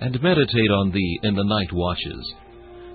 and meditate on Thee in the night watches.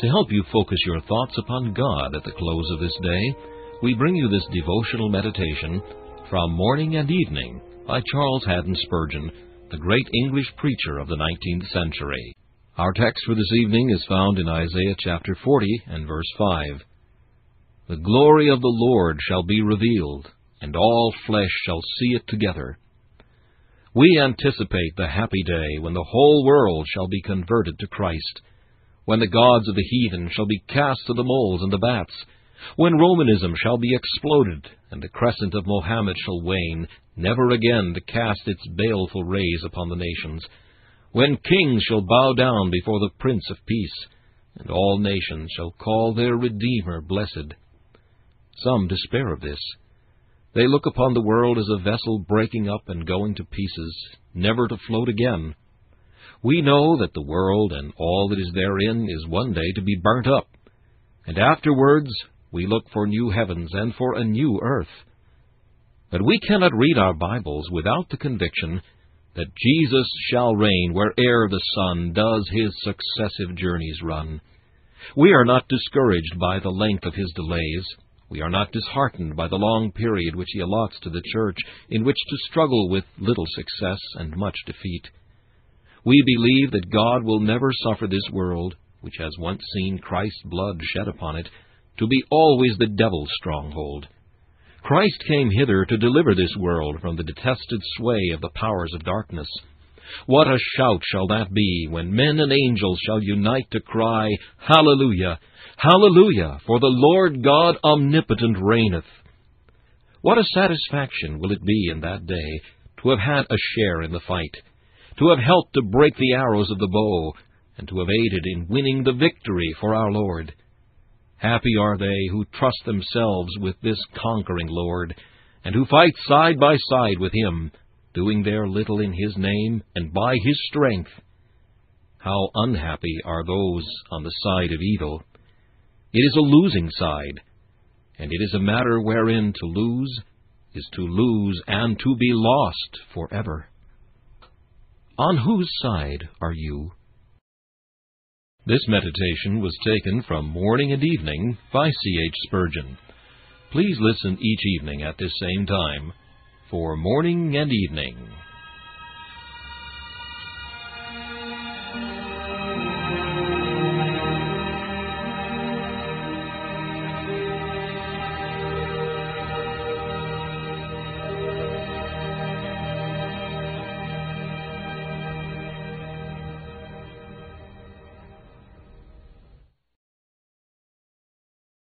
To help you focus your thoughts upon God at the close of this day, we bring you this devotional meditation from Morning and Evening by Charles Haddon Spurgeon, the great English preacher of the 19th century. Our text for this evening is found in Isaiah chapter 40 and verse 5. The glory of the Lord shall be revealed, and all flesh shall see it together we anticipate the happy day when the whole world shall be converted to Christ, when the gods of the heathen shall be cast to the moles and the bats, when Romanism shall be exploded, and the crescent of Mohammed shall wane, never again to cast its baleful rays upon the nations, when kings shall bow down before the Prince of Peace, and all nations shall call their Redeemer blessed. Some despair of this. They look upon the world as a vessel breaking up and going to pieces, never to float again. We know that the world and all that is therein is one day to be burnt up, and afterwards we look for new heavens and for a new earth. But we cannot read our Bibles without the conviction that Jesus shall reign where'er the sun does his successive journeys run. We are not discouraged by the length of his delays. We are not disheartened by the long period which he allots to the Church in which to struggle with little success and much defeat. We believe that God will never suffer this world, which has once seen Christ's blood shed upon it, to be always the devil's stronghold. Christ came hither to deliver this world from the detested sway of the powers of darkness. What a shout shall that be when men and angels shall unite to cry, Hallelujah! Hallelujah! For the Lord God omnipotent reigneth. What a satisfaction will it be in that day to have had a share in the fight, to have helped to break the arrows of the bow, and to have aided in winning the victory for our Lord. Happy are they who trust themselves with this conquering Lord, and who fight side by side with Him, doing their little in His name and by His strength. How unhappy are those on the side of evil! It is a losing side, and it is a matter wherein to lose is to lose and to be lost forever. On whose side are you? This meditation was taken from Morning and Evening by C. H. Spurgeon. Please listen each evening at this same time for Morning and Evening.